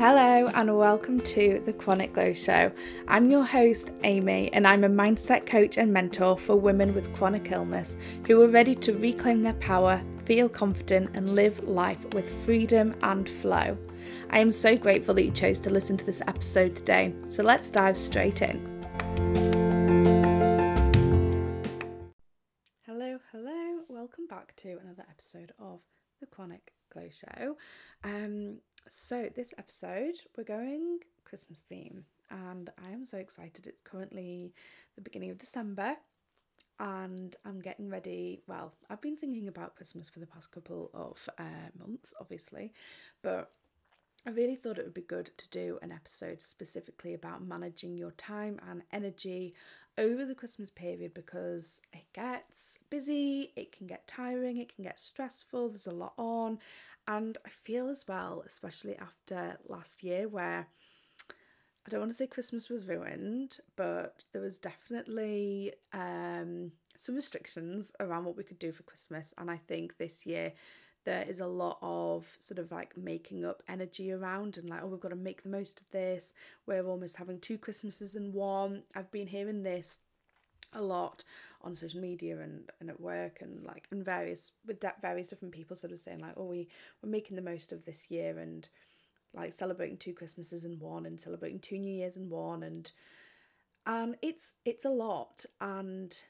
Hello, and welcome to the Chronic Glow Show. I'm your host, Amy, and I'm a mindset coach and mentor for women with chronic illness who are ready to reclaim their power, feel confident, and live life with freedom and flow. I am so grateful that you chose to listen to this episode today, so let's dive straight in. Hello, hello, welcome back to another episode of the Chronic Glow Show. Um, so, this episode, we're going Christmas theme, and I am so excited. It's currently the beginning of December, and I'm getting ready. Well, I've been thinking about Christmas for the past couple of uh, months, obviously, but I really thought it would be good to do an episode specifically about managing your time and energy over the Christmas period because it gets busy, it can get tiring, it can get stressful, there's a lot on, and I feel as well, especially after last year, where I don't want to say Christmas was ruined, but there was definitely um, some restrictions around what we could do for Christmas. And I think this year there is a lot of sort of like making up energy around and like, oh, we've got to make the most of this. We're almost having two Christmases in one. I've been hearing this a lot on social media and, and at work and like and various with various different people sort of saying like oh we we're making the most of this year and like celebrating two christmases in one and celebrating two new years in one and and it's it's a lot and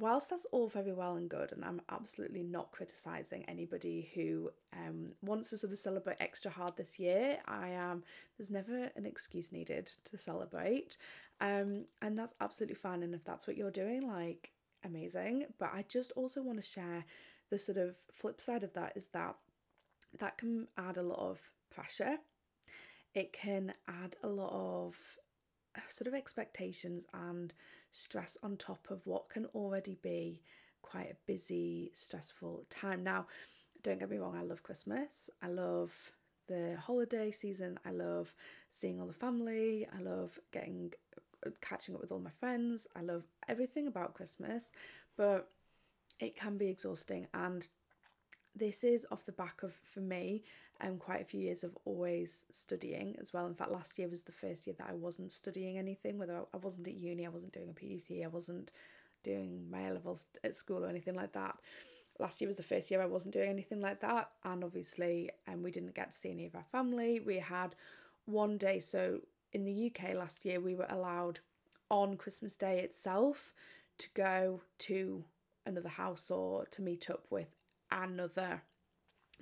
whilst that's all very well and good and i'm absolutely not criticizing anybody who um wants to sort of celebrate extra hard this year i am there's never an excuse needed to celebrate um and that's absolutely fine and if that's what you're doing like amazing. But I just also want to share the sort of flip side of that is that that can add a lot of pressure. It can add a lot of uh, sort of expectations and stress on top of what can already be quite a busy, stressful time. Now, don't get me wrong, I love Christmas. I love the holiday season. I love seeing all the family. I love getting catching up with all my friends. I love everything about Christmas, but it can be exhausting and this is off the back of for me um quite a few years of always studying as well. In fact last year was the first year that I wasn't studying anything whether I wasn't at uni I wasn't doing a PGCE I wasn't doing my levels at school or anything like that. Last year was the first year I wasn't doing anything like that and obviously um we didn't get to see any of our family. We had one day so in the UK last year, we were allowed on Christmas Day itself to go to another house or to meet up with another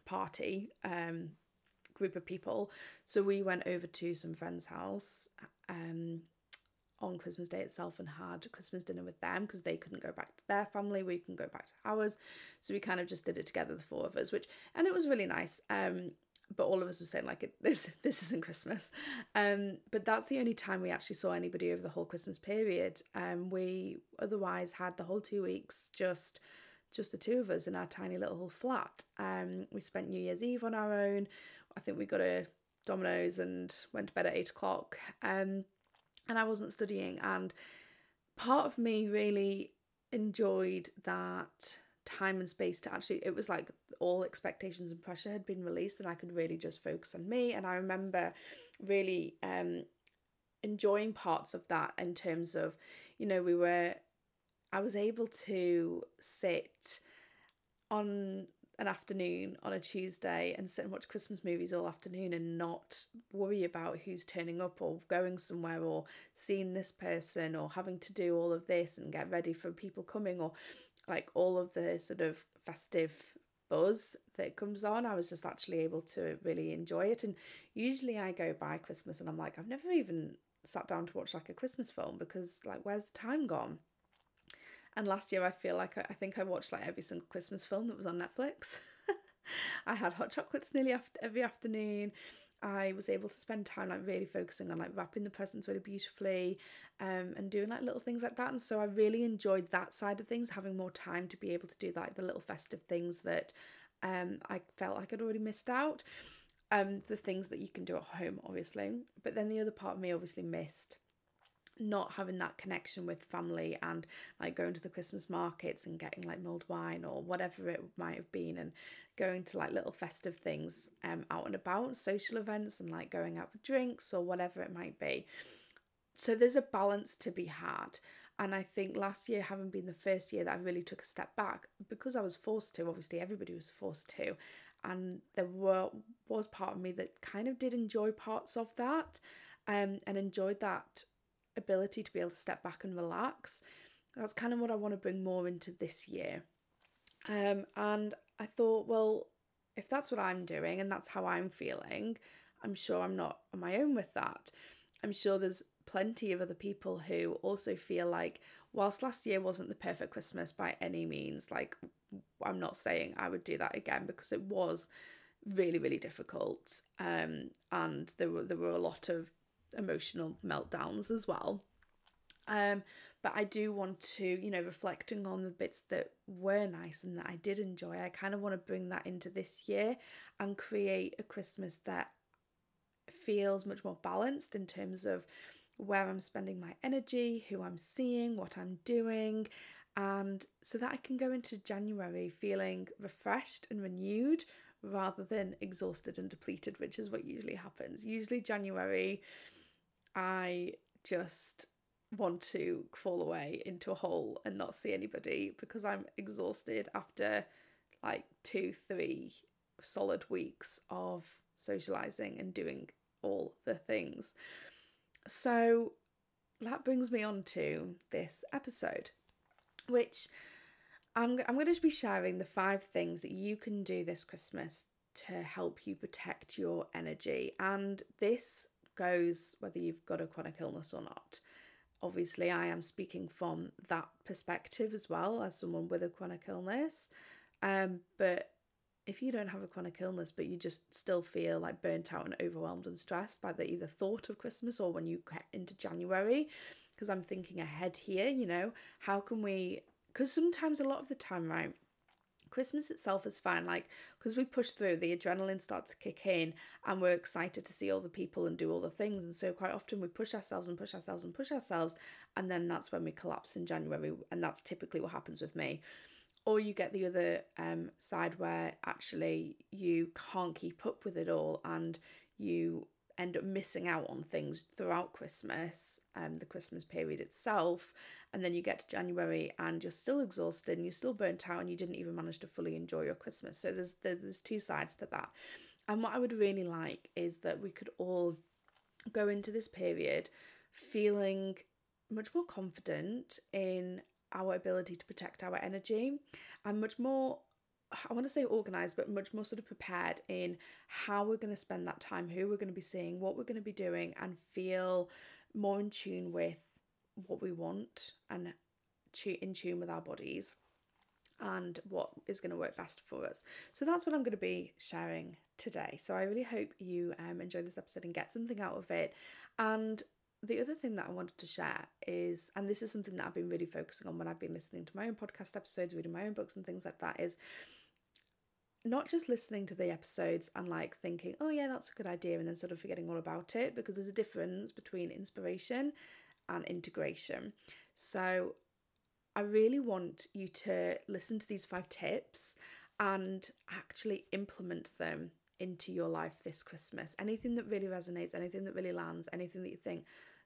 party um group of people so we went over to some friend's house um on Christmas Day itself and had Christmas dinner with them because they couldn't go back to their family. We can go back to ours. So we kind of just did it together, the four of us, which and it was really nice. Um but all of us were saying like this this isn't christmas um but that's the only time we actually saw anybody over the whole christmas period um we otherwise had the whole two weeks just just the two of us in our tiny little flat. Um we spent new year's eve on our own. I think we got a Domino's and went to bed at eight o'clock. Um and i wasn't studying. And part of me really enjoyed that time and space to actually it was like all expectations and pressure had been released and I could really just focus on me. And I remember really um enjoying parts of that in terms of you know we were I was able to sit on an afternoon on a Tuesday and sit and watch Christmas movies all afternoon and not worry about who's turning up or going somewhere or seeing this person or having to do all of this and get ready for people coming or like all of the sort of festive buzz that comes on. I was just actually able to really enjoy it. And usually I go by Christmas and I'm like, I've never even sat down to watch like a Christmas film because like where's the time gone? And last year I feel like I, I think I watched like every single Christmas film that was on Netflix. I had hot chocolates nearly after every afternoon. I was able to spend time like really focusing on like wrapping the presents really beautifully um and doing like little things like that and so I really enjoyed that side of things having more time to be able to do like the little festive things that um I felt like I'd already missed out um the things that you can do at home obviously but then the other part of me obviously missed not having that connection with family and like going to the Christmas markets and getting like mulled wine or whatever it might have been and going to like little festive things um out and about social events and like going out for drinks or whatever it might be. So there's a balance to be had. And I think last year having been the first year that I really took a step back because I was forced to obviously everybody was forced to and there were was part of me that kind of did enjoy parts of that um and enjoyed that ability to be able to step back and relax. That's kind of what I want to bring more into this year. Um, and I thought, well, if that's what I'm doing and that's how I'm feeling, I'm sure I'm not on my own with that. I'm sure there's plenty of other people who also feel like, whilst last year wasn't the perfect Christmas by any means, like I'm not saying I would do that again because it was really, really difficult. Um, and there were there were a lot of emotional meltdowns as well. Um, but I do want to, you know, reflecting on the bits that were nice and that I did enjoy, I kind of want to bring that into this year and create a Christmas that feels much more balanced in terms of where I'm spending my energy, who I'm seeing, what I'm doing, and so that I can go into January feeling refreshed and renewed rather than exhausted and depleted, which is what usually happens. Usually, January I just want to fall away into a hole and not see anybody because I'm exhausted after like two, three solid weeks of socializing and doing all the things. So that brings me on to this episode, which I'm, I'm going to be sharing the five things that you can do this Christmas to help you protect your energy. And this goes whether you've got a chronic illness or not. Obviously, I am speaking from that perspective as well as someone with a chronic illness. Um, but if you don't have a chronic illness, but you just still feel like burnt out and overwhelmed and stressed by the either thought of Christmas or when you get into January, because I'm thinking ahead here, you know, how can we? Because sometimes, a lot of the time, right, Christmas itself is fine, like because we push through, the adrenaline starts to kick in, and we're excited to see all the people and do all the things. And so, quite often, we push ourselves and push ourselves and push ourselves, and then that's when we collapse in January, and that's typically what happens with me. Or you get the other um, side where actually you can't keep up with it all, and you end up missing out on things throughout Christmas, um, the Christmas period itself, and then you get to January and you're still exhausted and you're still burnt out and you didn't even manage to fully enjoy your Christmas. So there's there's two sides to that. And what I would really like is that we could all go into this period feeling much more confident in our ability to protect our energy and much more I want to say organized, but much more sort of prepared in how we're going to spend that time, who we're going to be seeing, what we're going to be doing, and feel more in tune with what we want and to, in tune with our bodies and what is going to work best for us. So that's what I'm going to be sharing today. So I really hope you um, enjoy this episode and get something out of it. And the other thing that I wanted to share is, and this is something that I've been really focusing on when I've been listening to my own podcast episodes, reading my own books, and things like that, is not just listening to the episodes and like thinking, oh yeah, that's a good idea, and then sort of forgetting all about it, because there's a difference between inspiration and integration. So I really want you to listen to these five tips and actually implement them into your life this Christmas. Anything that really resonates, anything that really lands, anything that you think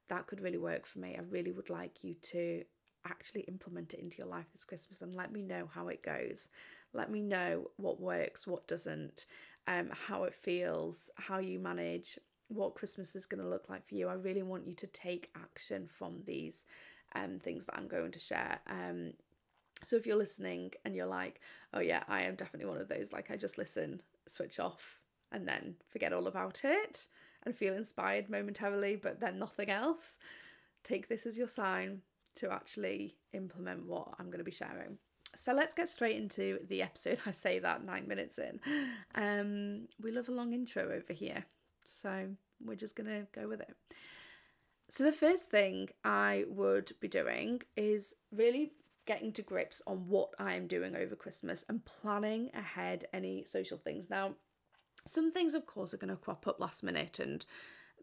that could really work for me, I really would like you to actually implement it into your life this Christmas and let me know how it goes. Let me know what works, what doesn't, um, how it feels, how you manage, what Christmas is going to look like for you. I really want you to take action from these um, things that I'm going to share. Um, so if you're listening and you're like, oh yeah, I am definitely one of those, like I just listen, switch off, and then forget all about it and feel inspired momentarily, but then nothing else, take this as your sign to actually implement what I'm going to be sharing. So let's get straight into the episode. I say that nine minutes in. Um, we love a long intro over here. So we're just to go with it. So, the first thing I would be doing is really getting to grips on what I am doing over Christmas and planning ahead any social things. Now, some things, of course, are going to crop up last minute and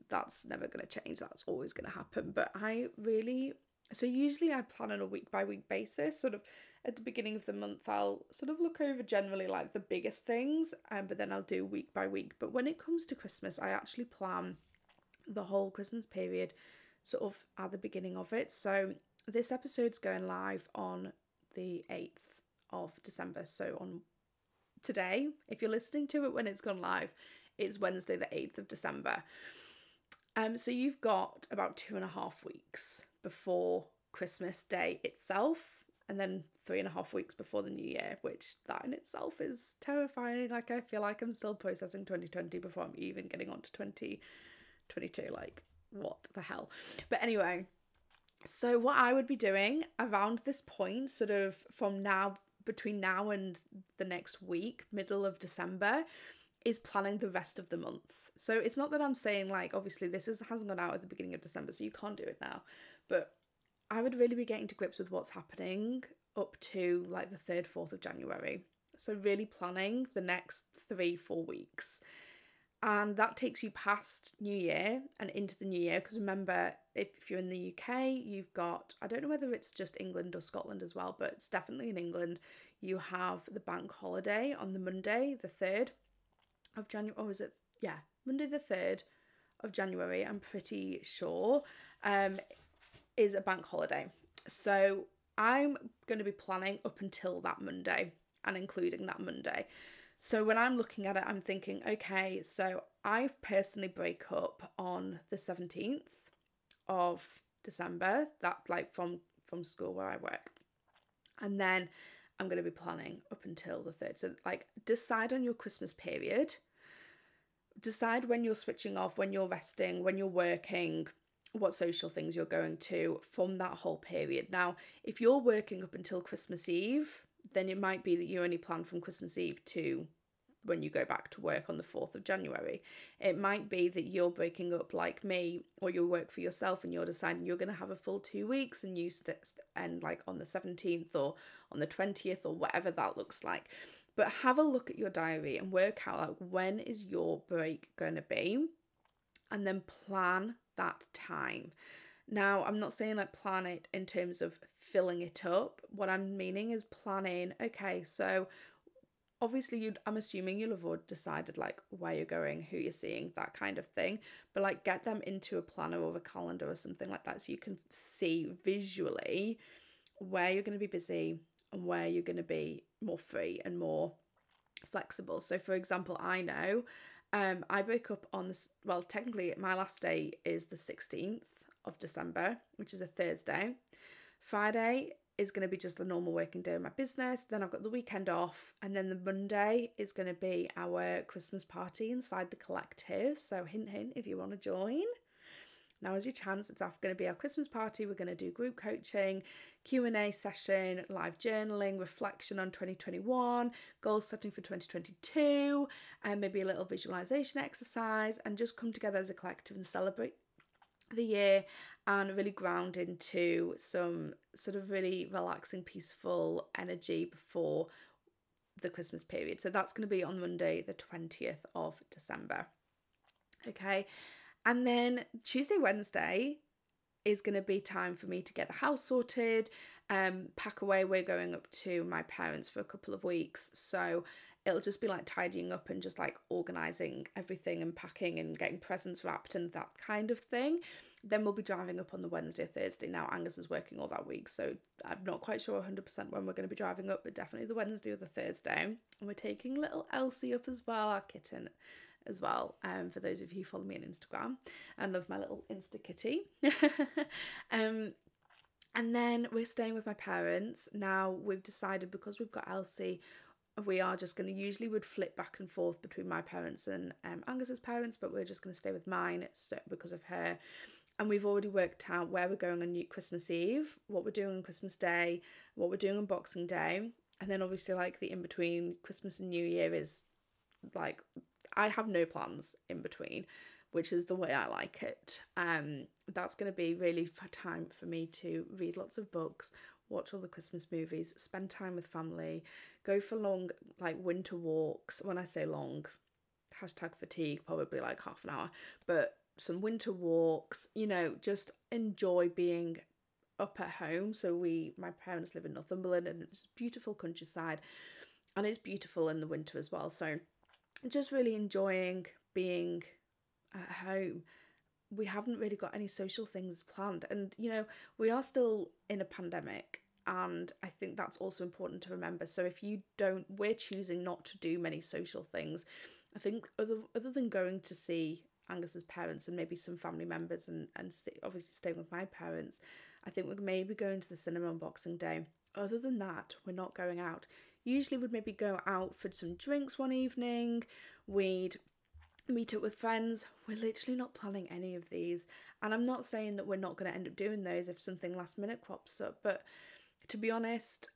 that's never going to change. That's always going to happen. But I really, so usually I plan on a week by week basis, sort of at the beginning of the month, I'll sort of look over generally like the biggest things, um, but then I'll do week by week. But when it comes to Christmas, I actually plan the whole Christmas period sort of at the beginning of it. So this episode's going live on the 8th of December. So on today, if you're listening to it when it's gone live, it's Wednesday, the 8th of December. Um, so you've got about two and a half weeks before Christmas Day itself, and then three and a half weeks before the new year, which that in itself is terrifying. Like I feel like I'm still processing 2020 before I'm even getting on to 2022. Like, what the hell? But anyway, so what I would be doing around this point, sort of from now between now and the next week, middle of December, is planning the rest of the month. So it's not that I'm saying like obviously this is hasn't gone out at the beginning of December, so you can't do it now. But I would really be getting to grips with what's happening up to like the third, fourth of January. So really planning the next three, four weeks. And that takes you past New Year and into the New Year. Because remember, if, if you're in the UK, you've got, I don't know whether it's just England or Scotland as well, but it's definitely in England. You have the bank holiday on the Monday, the 3rd of January. Or is it? Yeah, Monday the 3rd of January, I'm pretty sure, um, is a bank holiday. So I'm going to be planning up until that Monday and including that Monday. So when I'm looking at it, I'm thinking, okay, so I personally break up on the 17th of December, that like from from school where I work. And then I'm going to be planning up until the 3rd. So like decide on your Christmas period. Decide when you're switching off, when you're resting, when you're working, what social things you're going to from that whole period. Now, if you're working up until Christmas Eve, then it might be that you only plan from Christmas Eve to when you go back to work on the 4th of January. It might be that you're breaking up like me, or you work for yourself and you're deciding you're going to have a full two weeks and you st- end like on the 17th or on the 20th or whatever that looks like. But have a look at your diary and work out like when is your break going to be and then plan that time. Now, I'm not saying like plan it in terms of filling it up. What I'm meaning is planning, okay, so obviously you I'm assuming you'll have already decided like where you're going, who you're seeing, that kind of thing. But like get them into a planner or a calendar or something like that so you can see visually where you're going to be busy and where you're going to be more free and more flexible. So for example, I know um I break up on this well technically my last day is the 16th of December, which is a Thursday. Friday is going to be just a normal working day in my business. Then I've got the weekend off, and then the Monday is going to be our Christmas party inside the collective. So, hint, hint, if you want to join. Now is your chance. It's going to be our Christmas party. We're going to do group coaching, Q&A session, live journaling, reflection on 2021, goal setting for 2022, and maybe a little visualization exercise and just come together as a collective and celebrate the year and really ground into some sort of really relaxing, peaceful energy before the Christmas period. So that's going to be on Monday, the 20th of December. Okay. And then Tuesday, Wednesday is going to be time for me to get the house sorted, um, pack away. We're going up to my parents for a couple of weeks. So it'll just be like tidying up and just like organizing everything and packing and getting presents wrapped and that kind of thing. Then we'll be driving up on the Wednesday Thursday. Now Angus is working all that week, so I'm not quite sure 100% when we're going to be driving up, but definitely the Wednesday or the Thursday. And we're taking little Elsie up as well, our kitten as well. Um, for those of you who follow me on Instagram and love my little Insta kitty. um, and then we're staying with my parents. Now we've decided because we've got Elsie, we are just going to usually would flip back and forth between my parents and um, Angus's parents, but we're just going to stay with mine because of her. And we've already worked out where we're going on Christmas Eve, what we're doing on Christmas Day, what we're doing on Boxing Day, and then obviously like the in between Christmas and New Year is like I have no plans in between, which is the way I like it. Um, that's going to be really time for me to read lots of books, watch all the Christmas movies, spend time with family, go for long, like winter walks. When I say long, hashtag fatigue, probably like half an hour, but some winter walks, you know, just enjoy being up at home. So we my parents live in Northumberland and it's beautiful countryside and it's beautiful in the winter as well. So just really enjoying being at home. We haven't really got any social things planned and you know, we are still in a pandemic and I think that's also important to remember. So if you don't we're choosing not to do many social things. I think other other than going to see Angus's parents and maybe some family members and and obviously staying with my parents, I think we're maybe going to the cinema on Boxing Day. Other than that, we're not going out. Usually, we'd maybe go out for some drinks one evening. We'd meet up with friends. We're literally not planning any of these. And I'm not saying that we're not going to end up doing those if something last minute crops up, but to be honest,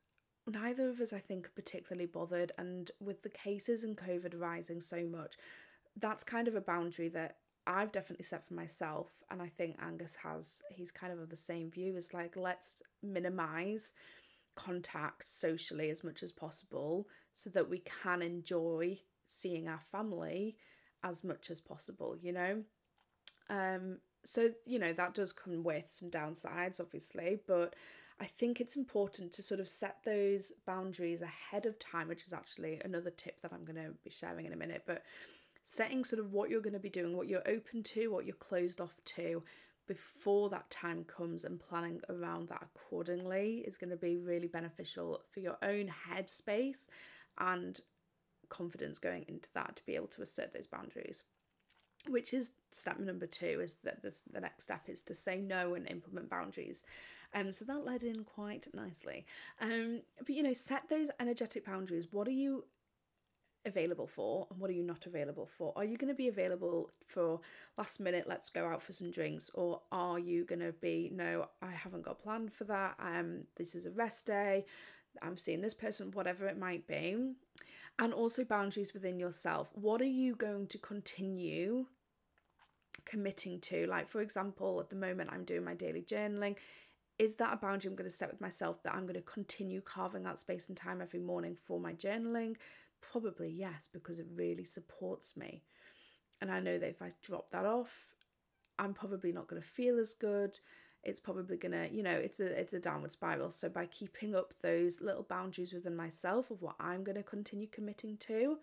neither of us, I think, are particularly bothered. And with the cases and COVID rising so much, that's kind of a boundary that I've definitely set for myself. And I think Angus has, he's kind of of the same view as like, let's minimize contact socially as much as possible so that we can enjoy seeing our family as much as possible, you know? Um, so, you know, that does come with some downsides, obviously, but I think it's important to sort of set those boundaries ahead of time, which is actually another tip that I'm going to be sharing in a minute. But setting sort of what you're going to be doing, what you're open to, what you're closed off to before that time comes and planning around that accordingly is going to be really beneficial for your own headspace and confidence going into that to be able to assert those boundaries. Which is step number two is that this the next step is to say no and implement boundaries. Um so that led in quite nicely. Um but you know set those energetic boundaries. What are you available for and what are you not available for are you going to be available for last minute let's go out for some drinks or are you going to be no i haven't got planned for that um this is a rest day i'm seeing this person whatever it might be and also boundaries within yourself. What are you going to continue committing to? Like, for example, at the moment, I'm doing my daily journaling. Is that a boundary I'm going to set with myself that I'm going to continue carving out space and time every morning for my journaling? Probably yes, because it really supports me. And I know that if I drop that off, I'm probably not going to feel as good. It's probably gonna you know it's a it's a downward spiral. So by keeping up those little boundaries within myself of what i'm going to continue committing to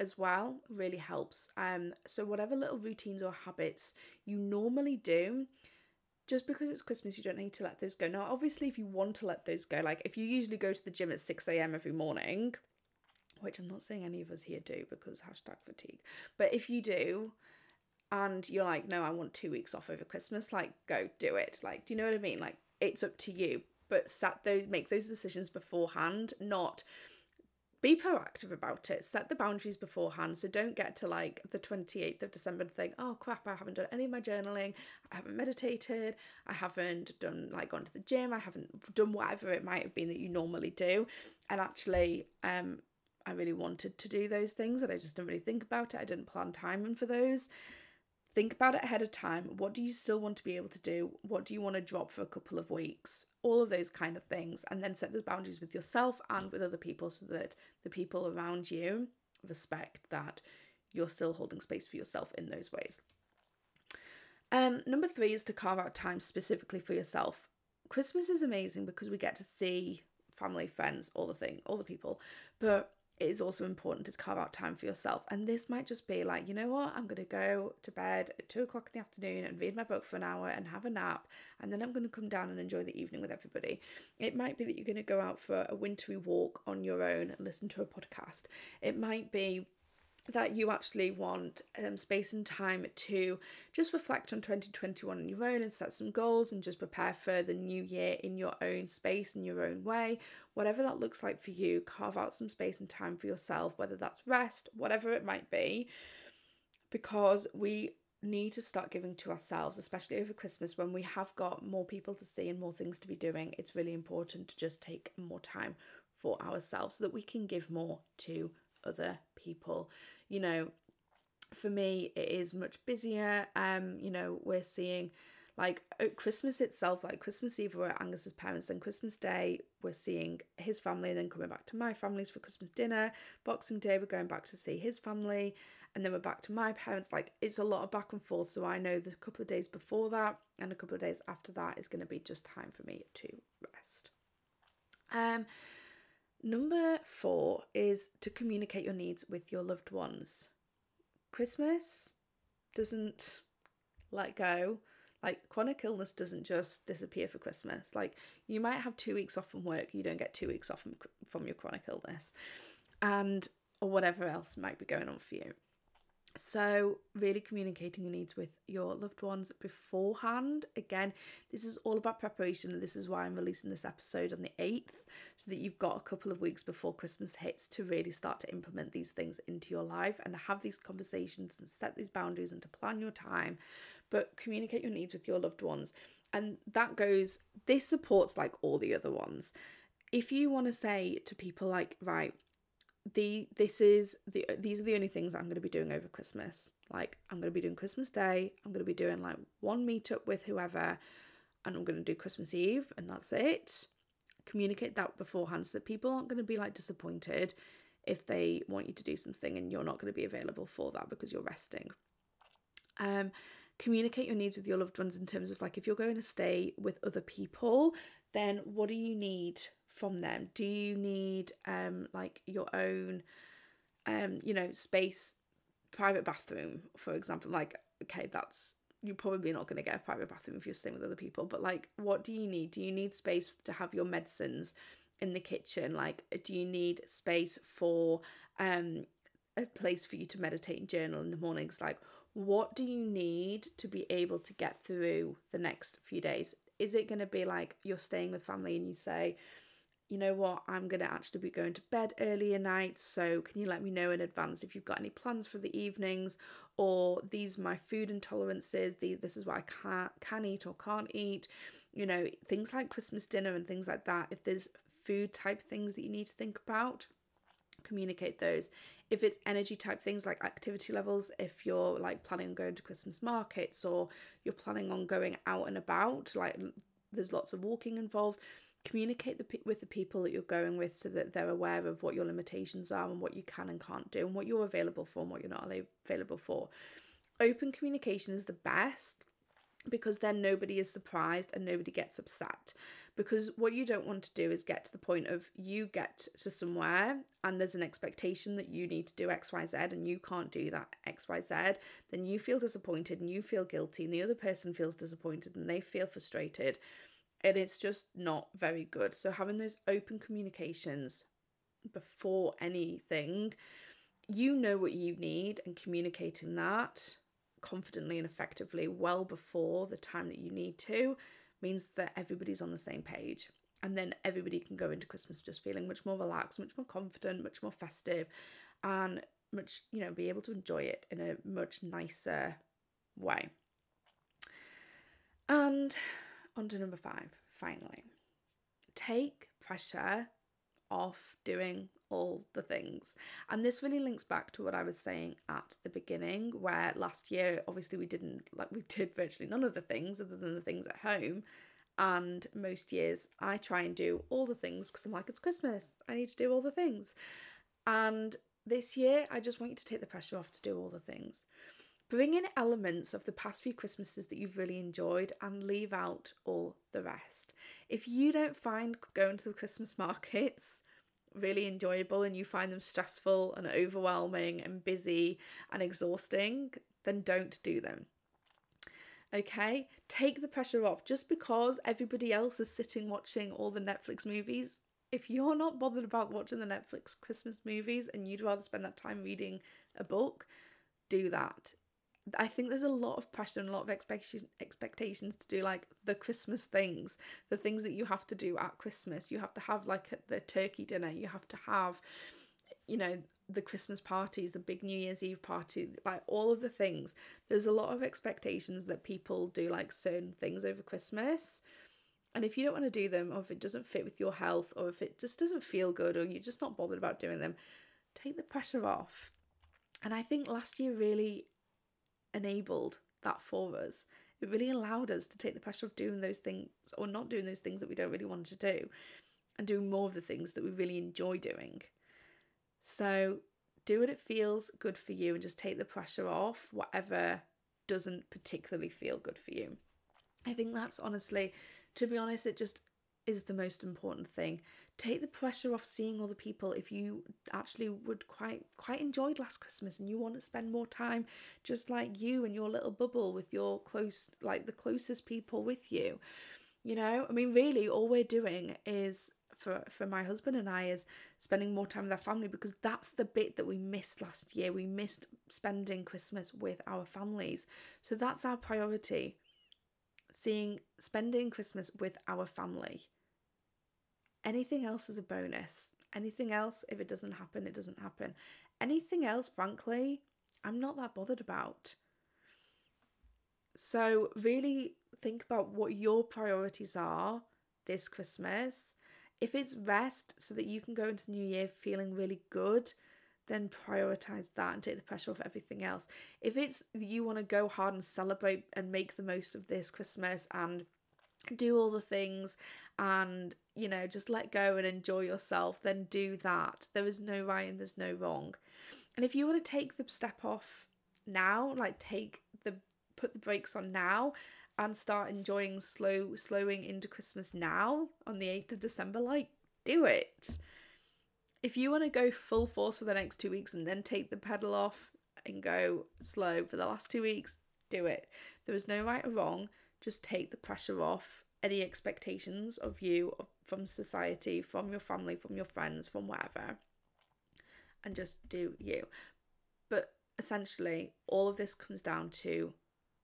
as well really helps. Um so whatever little routines or habits you normally do just because it's christmas you don't need to let those go. Now obviously if you want to let those go like if you usually go to the gym at 6 a.m every morning which i'm not saying any of us here do because hashtag fatigue but if you do and you're like, no, I want two weeks off over Christmas, like go do it. Like, do you know what I mean? Like it's up to you. But set those make those decisions beforehand, not be proactive about it. Set the boundaries beforehand. So don't get to like the 28th of December and think, oh crap, I haven't done any of my journaling, I haven't meditated, I haven't done like gone to the gym, I haven't done whatever it might have been that you normally do. And actually, um, I really wanted to do those things and I just didn't really think about it. I didn't plan time timing for those. Think about it ahead of time. What do you still want to be able to do? What do you want to drop for a couple of weeks? All of those kind of things. And then set those boundaries with yourself and with other people so that the people around you respect that you're still holding space for yourself in those ways. Um, number three is to carve out time specifically for yourself. Christmas is amazing because we get to see family, friends, all the thing, all the people. But it is also important to carve out time for yourself. And this might just be like, you know what, I'm going to go to bed at two o'clock in the afternoon and read my book for an hour and have a nap. And then I'm going to come down and enjoy the evening with everybody. It might be that you're going to go out for a wintry walk on your own and listen to a podcast. It might be that you actually want um, space and time to just reflect on 2021 on your own and set some goals and just prepare for the new year in your own space in your own way. Whatever that looks like for you carve out some space and time for yourself whether that's rest whatever it might be because we need to start giving to ourselves especially over christmas when we have got more people to see and more things to be doing. It's really important to just take more time for ourselves so that we can give more to other people. You know, for me, it is much busier. Um, you know, we're seeing Like Christmas itself, like Christmas Eve, we're at Angus's parents, then Christmas Day, we're seeing his family, and then coming back to my family's for Christmas dinner. Boxing Day, we're going back to see his family, and then we're back to my parents. Like it's a lot of back and forth. So I know the couple of days before that and a couple of days after that is going to be just time for me to rest. Um, number four is to communicate your needs with your loved ones. Christmas doesn't let go. Like chronic illness doesn't just disappear for Christmas. Like you might have two weeks off from work, you don't get two weeks off from, from your chronic illness, and or whatever else might be going on for you. So, really communicating your needs with your loved ones beforehand. Again, this is all about preparation, and this is why I'm releasing this episode on the 8th so that you've got a couple of weeks before Christmas hits to really start to implement these things into your life and have these conversations and set these boundaries and to plan your time. But communicate your needs with your loved ones, and that goes, this supports like all the other ones. If you want to say to people, like, right, the this is the these are the only things I'm going to be doing over Christmas. Like I'm going to be doing Christmas Day, I'm going to be doing like one meetup with whoever and I'm going to do Christmas Eve and that's it. Communicate that beforehand so that people aren't going to be like disappointed if they want you to do something and you're not going to be available for that because you're resting. Um communicate your needs with your loved ones in terms of like if you're going to stay with other people, then what do you need from them? Do you need um like your own um you know space private bathroom for example? Like okay that's you're probably not going to get a private bathroom if you're staying with other people but like what do you need? Do you need space to have your medicines in the kitchen? Like do you need space for um a place for you to meditate and journal in the mornings? Like what do you need to be able to get through the next few days? Is it going to be like you're staying with family and you say you know what, I'm going to actually be going to bed earlier night, so can you let me know in advance if you've got any plans for the evenings, or these my food intolerances, the, this is what I can, can eat or can't eat, you know, things like Christmas dinner and things like that. If there's food type things that you need to think about, communicate those. If it's energy type things like activity levels, if you're like planning on going to Christmas markets or you're planning on going out and about, like there's lots of walking involved, communicate the, with the people that you're going with so that they're aware of what your limitations are and what you can and can't do and what you're available for and what you're not available for. Open communication is the best because then nobody is surprised and nobody gets upset because what you don't want to do is get to the point of you get to somewhere and there's an expectation that you need to do xyz and you can't do that xyz then you feel disappointed and you feel guilty and the other person feels disappointed and they feel frustrated and it's just not very good. So having those open communications before anything, you know what you need and communicating that confidently and effectively well before the time that you need to means that everybody's on the same page. And then everybody can go into Christmas just feeling much more relaxed, much more confident, much more festive, and much, you know, be able to enjoy it in a much nicer way. And on to number five, finally. Take pressure off doing all the things. And this really links back to what I was saying at the beginning, where last year, obviously, we didn't like we did virtually none of the things other than the things at home. And most years, I try and do all the things because I'm like, it's Christmas, I need to do all the things. And this year, I just want you to take the pressure off to do all the things. Bring in elements of the past few Christmases that you've really enjoyed and leave out all the rest. If you don't find going to the Christmas markets really enjoyable and you find them stressful and overwhelming and busy and exhausting, then don't do them. Okay, take the pressure off. Just because everybody else is sitting watching all the Netflix movies, if you're not bothered about watching the Netflix Christmas movies and you'd rather spend that time reading a book, do that. I think there's a lot of pressure and a lot of expectations expectations to do like the Christmas things, the things that you have to do at Christmas. You have to have like the turkey dinner. You have to have, you know, the Christmas parties, the big New Year's Eve party, like all of the things. There's a lot of expectations that people do like certain things over Christmas. And if you don't want to do them, or if it doesn't fit with your health, or if it just doesn't feel good, or you're just not bothered about doing them, take the pressure off. And I think last year really enabled that for us It really allowed us to take the pressure of doing those things or not doing those things that we don't really want to do and doing more of the things that we really enjoy doing. So do what it feels good for you and just take the pressure off whatever doesn't particularly feel good for you. I think that's honestly, to be honest, it just is the most important thing. Take the pressure off seeing other people if you actually would quite quite enjoyed last Christmas and you want to spend more time just like you and your little bubble with your close like the closest people with you. You know, I mean really all we're doing is for for my husband and I is spending more time with our family because that's the bit that we missed last year. We missed spending Christmas with our families. So that's our priority seeing spending Christmas with our family. Anything else is a bonus. Anything else, if it doesn't happen, it doesn't happen. Anything else, frankly, I'm not that bothered about. So, really think about what your priorities are this Christmas. If it's rest so that you can go into the new year feeling really good, then prioritize that and take the pressure off everything else. If it's you want to go hard and celebrate and make the most of this Christmas and do all the things and you know just let go and enjoy yourself then do that. There is no right and there's no wrong. And if you want to take the step off now like take the put the brakes on now and start enjoying slow slowing into christmas now on the 8th of december like do it if you want to go full force for the next two weeks and then take the pedal off and go slow for the last two weeks, do it. There is no right or wrong. Just take the pressure off any expectations of you from society, from your family, from your friends, from wherever, and just do you. But essentially, all of this comes down to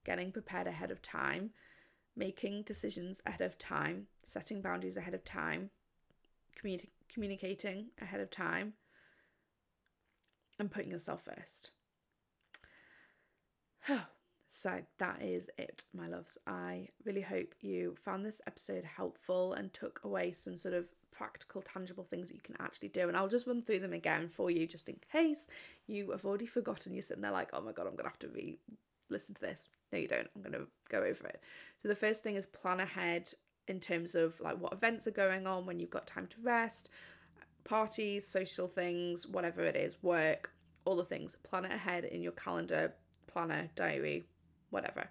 getting prepared ahead of time, making decisions ahead of time, setting boundaries ahead of time, communi- communicating ahead of time, and putting yourself first. so that is it, my loves. I really hope you found this episode helpful and took away some sort of practical, tangible things that you can actually do. And I'll just run through them again for you, just in case you have already forgotten. You're sitting there like, oh my god, I'm gonna have to re listen to this. No, you don't. I'm gonna go over it. So the first thing is plan ahead in terms of like what events are going on when you've got time to rest, parties, social things, whatever it is, work, all the things. Plan it ahead in your calendar, planner, diary, whatever.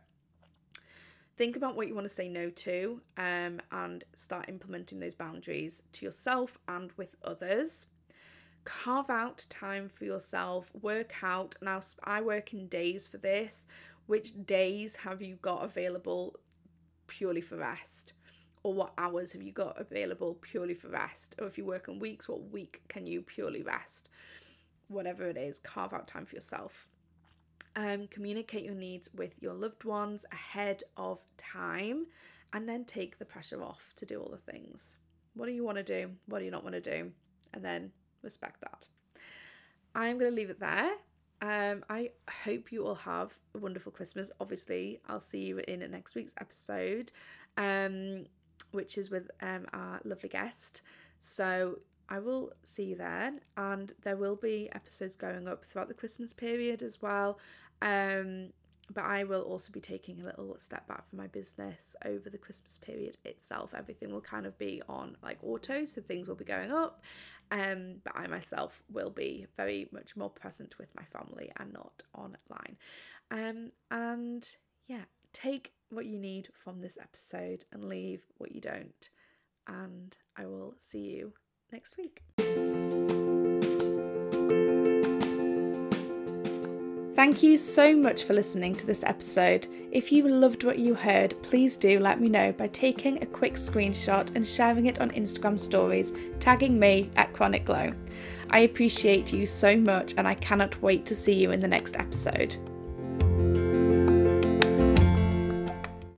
Think about what you want to say no to um, and start implementing those boundaries to yourself and with others. Carve out time for yourself, work out. Now, I work in days for this. Which days have you got available purely for rest? Or what hours have you got available purely for rest? Or if you work in weeks, what week can you purely rest? Whatever it is, carve out time for yourself. Um, communicate your needs with your loved ones ahead of time and then take the pressure off to do all the things. What do you want to do? What do you not want to do? And then respect that. I'm going to leave it there. Um, I hope you all have a wonderful Christmas. Obviously, I'll see you in next week's episode. Um, which is with um, our lovely guest. So I will see you then, and there will be episodes going up throughout the Christmas period as well. Um, but I will also be taking a little step back from my business over the Christmas period itself. Everything will kind of be on like auto, so things will be going up. Um, but I myself will be very much more present with my family and not online. Um, and yeah, take what you need from this episode and leave what you don't. And I will see you next week. Thank you so much for listening to this episode. If you loved what you heard, please do let me know by taking a quick screenshot and sharing it on Instagram stories, tagging me at Chronic Glow. I appreciate you so much and I cannot wait to see you in the next episode.